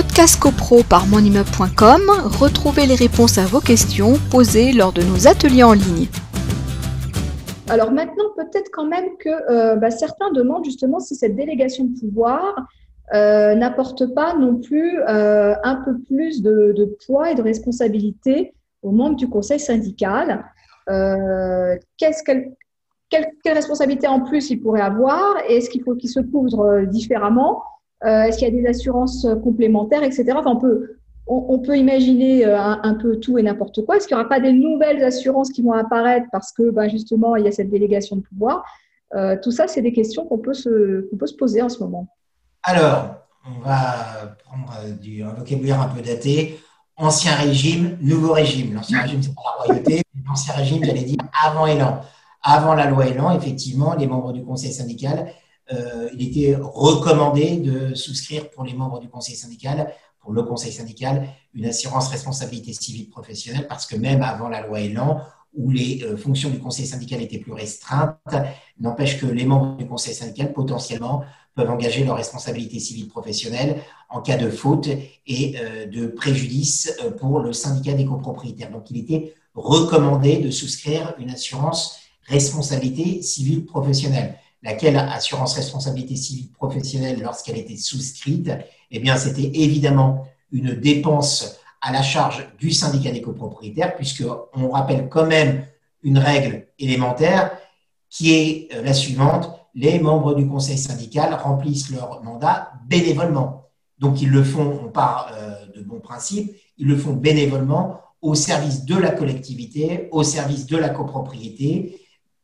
podcast copro par monimmeuble.com, retrouvez les réponses à vos questions posées lors de nos ateliers en ligne. Alors maintenant, peut-être quand même que euh, bah, certains demandent justement si cette délégation de pouvoir euh, n'apporte pas non plus euh, un peu plus de, poids et de responsabilité aux membres du conseil syndical. Qu'est-ce qu'elle responsabilité en plus il pourrait avoir Est-ce qu'il faut qu'il se couvre différemment? Est-ce qu'il y a des assurances complémentaires, etc. Enfin, on peut, on, peut imaginer euh, un, peu tout et n'importe quoi. Est-ce qu'il n'y aura pas des nouvelles assurances qui vont apparaître parce que ben, justement il y a cette délégation de pouvoir? Euh, Tout ça, c'est des questions qu'on peut, se, peut se poser en ce moment. Alors, on va prendre du, un vocabulaire un peu daté. Ancien régime, nouveau régime. L'ancien régime, c'est pas la royauté. L'ancien régime, j'allais dire avant Elan. Avant la loi Elan, effectivement, les membres du conseil syndical, euh, il était recommandé de souscrire pour les membres du conseil syndical le conseil syndical une assurance responsabilité civile professionnelle parce que même avant la loi Elan, où les euh, fonctions du conseil syndical étaient plus restreintes, n'empêche que les membres du conseil syndical potentiellement peuvent engager leur responsabilité civile professionnelle en cas de faute et euh, de préjudice pour le syndicat des copropriétaires. Donc il était recommandé de souscrire une assurance responsabilité civile professionnelle laquelle assurance responsabilité civile professionnelle, lorsqu'elle était souscrite, eh bien, c'était évidemment une dépense à la charge du syndicat des copropriétaires, puisqu'on rappelle quand même une règle élémentaire qui est la suivante les membres du conseil syndical remplissent leur mandat bénévolement. Donc, ils le font, on part euh, de bons principes, ils le font bénévolement au service de la collectivité, au service de la copropriété.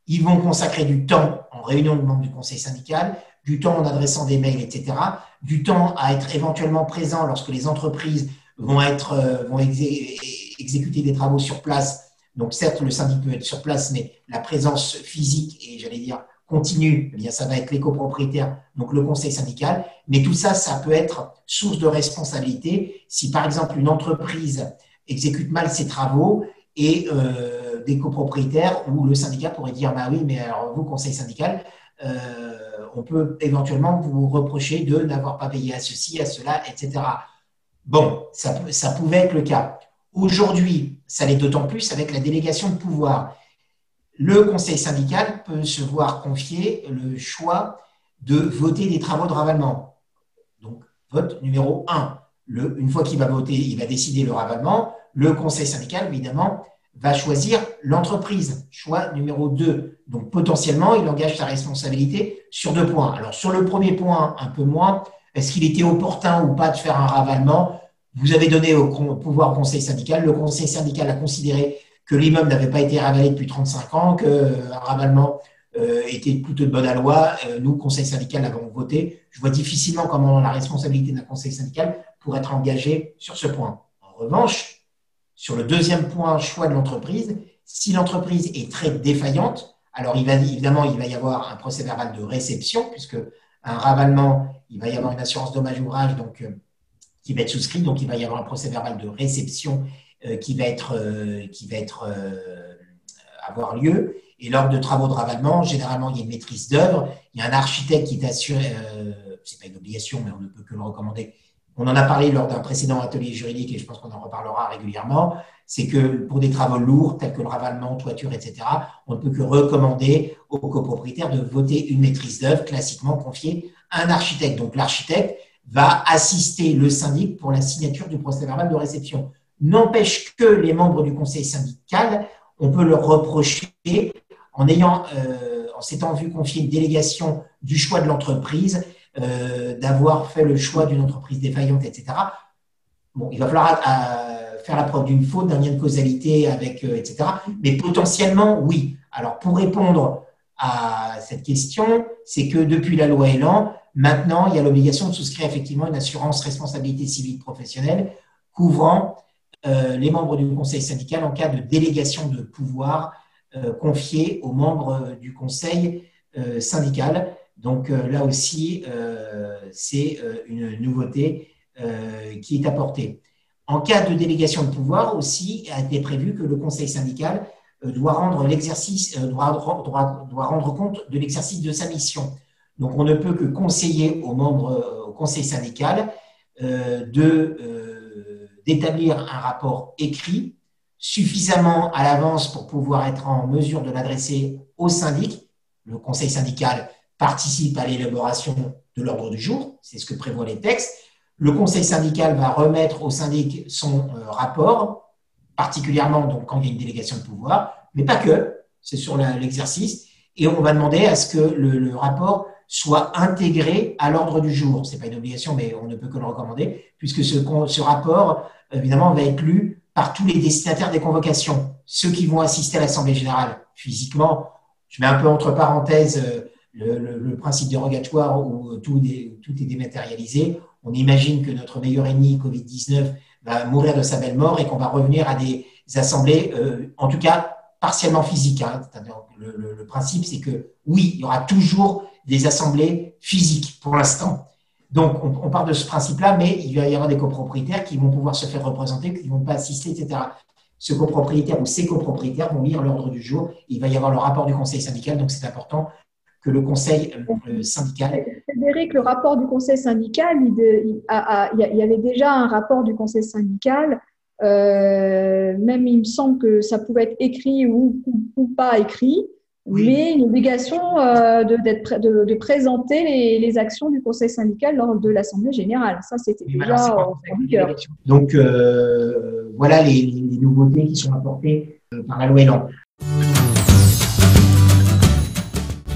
Ils vont consacrer du temps réunion de membres du conseil syndical, du temps en adressant des mails, etc., du temps à être éventuellement présent lorsque les entreprises vont, être, euh, vont exécuter des travaux sur place. Donc certes, le syndic peut être sur place, mais la présence physique et j'allais dire continue, eh bien, ça va être les copropriétaires, donc le conseil syndical. Mais tout ça, ça peut être source de responsabilité si par exemple une entreprise exécute mal ses travaux et euh, des copropriétaires où le syndicat pourrait dire bah oui, mais alors vous, conseil syndical, euh, on peut éventuellement vous reprocher de n'avoir pas payé à ceci, à cela, etc. Bon, ça, ça pouvait être le cas. Aujourd'hui, ça l'est d'autant plus avec la délégation de pouvoir. Le conseil syndical peut se voir confier le choix de voter des travaux de ravalement. Donc, vote numéro 1. Le, une fois qu'il va voter, il va décider le ravalement. Le conseil syndical, évidemment, va choisir l'entreprise. Choix numéro 2. Donc potentiellement, il engage sa responsabilité sur deux points. Alors sur le premier point, un peu moins, est-ce qu'il était opportun ou pas de faire un ravalement? Vous avez donné au pouvoir conseil syndical. Le conseil syndical a considéré que l'immeuble n'avait pas été ravalé depuis 35 ans, qu'un ravalement euh, était plutôt de bonne à loi. Euh, nous, conseil syndical, l'avons voté. Je vois difficilement comment la responsabilité d'un conseil syndical pourrait être engagée sur ce point. En revanche, sur le deuxième point, choix de l'entreprise, si l'entreprise est très défaillante, alors évidemment, il va y avoir un procès verbal de réception, puisque un ravalement, il va y avoir une assurance dommage ouvrage donc, euh, qui va être souscrite, donc il va y avoir un procès verbal de réception euh, qui va être, euh, qui va être avoir lieu. Et lors de travaux de ravalement, généralement, il y a une maîtrise d'œuvre, il y a un architecte qui est assuré, ce n'est pas une obligation, mais on ne peut que le recommander, on en a parlé lors d'un précédent atelier juridique et je pense qu'on en reparlera régulièrement, c'est que pour des travaux lourds tels que le ravalement, toiture, etc., on ne peut que recommander aux copropriétaires de voter une maîtrise d'œuvre classiquement confiée à un architecte. Donc l'architecte va assister le syndic pour la signature du procès verbal de réception. N'empêche que les membres du conseil syndical, on peut leur reprocher en ayant, euh, en s'étant vu confier une délégation du choix de l'entreprise, euh, d'avoir fait le choix d'une entreprise défaillante, etc. Bon, il va falloir euh, faire la preuve d'une faute, d'un lien de causalité avec, euh, etc. Mais potentiellement, oui. Alors, pour répondre à cette question, c'est que depuis la loi Elan, maintenant, il y a l'obligation de souscrire effectivement une assurance responsabilité civile professionnelle couvrant les membres du conseil syndical en cas de délégation de pouvoir confiée aux membres du conseil syndical. Donc euh, là aussi, euh, c'est euh, une nouveauté qui est apportée. En cas de délégation de pouvoir aussi, a été prévu que le conseil syndical doit rendre compte de l'exercice de sa mission. Donc, on ne peut que conseiller aux membres au conseil syndical d'établir un rapport écrit suffisamment à l'avance pour pouvoir être en mesure de l'adresser au syndic. Le conseil syndical participe à l'élaboration de l'ordre du jour, c'est ce que prévoient les textes. Le conseil syndical va remettre au syndic son euh, rapport, particulièrement donc, quand il y a une délégation de pouvoir, mais pas que, c'est sur l'exercice. Et on va demander à ce que le, rapport soit intégré à l'ordre du jour. Ce n'est pas une obligation, mais on ne peut que le recommander, puisque ce, ce rapport, évidemment, va être lu par tous les destinataires des convocations, ceux qui vont assister à l'Assemblée générale physiquement. Je mets un peu entre parenthèses euh, le, principe dérogatoire où tout, tout est dématérialisé. On imagine que notre meilleur ennemi, Covid-19, va mourir de sa belle mort et qu'on va revenir à des assemblées, euh, en tout cas partiellement physiques. Hein. Le, le, principe, c'est que oui, il y aura toujours des assemblées physiques pour l'instant. Donc, on, part de ce principe-là, mais il va y avoir des copropriétaires qui vont pouvoir se faire représenter, qui ne vont pas assister, etc. Ce copropriétaire ou ces copropriétaires vont lire l'ordre du jour. il va y avoir le rapport du conseil syndical, donc c'est important que le conseil euh, syndical. Frédéric, le rapport du conseil syndical, il, y avait déjà un rapport du conseil syndical. Euh, même il me semble que ça pouvait être écrit ou pas écrit mais une obligation euh, de, de, de, présenter les, actions du conseil syndical lors de l'Assemblée générale. Ça, c'était déjà en vigueur. Donc, euh, voilà les, nouveautés qui sont apportées par la loi Elan.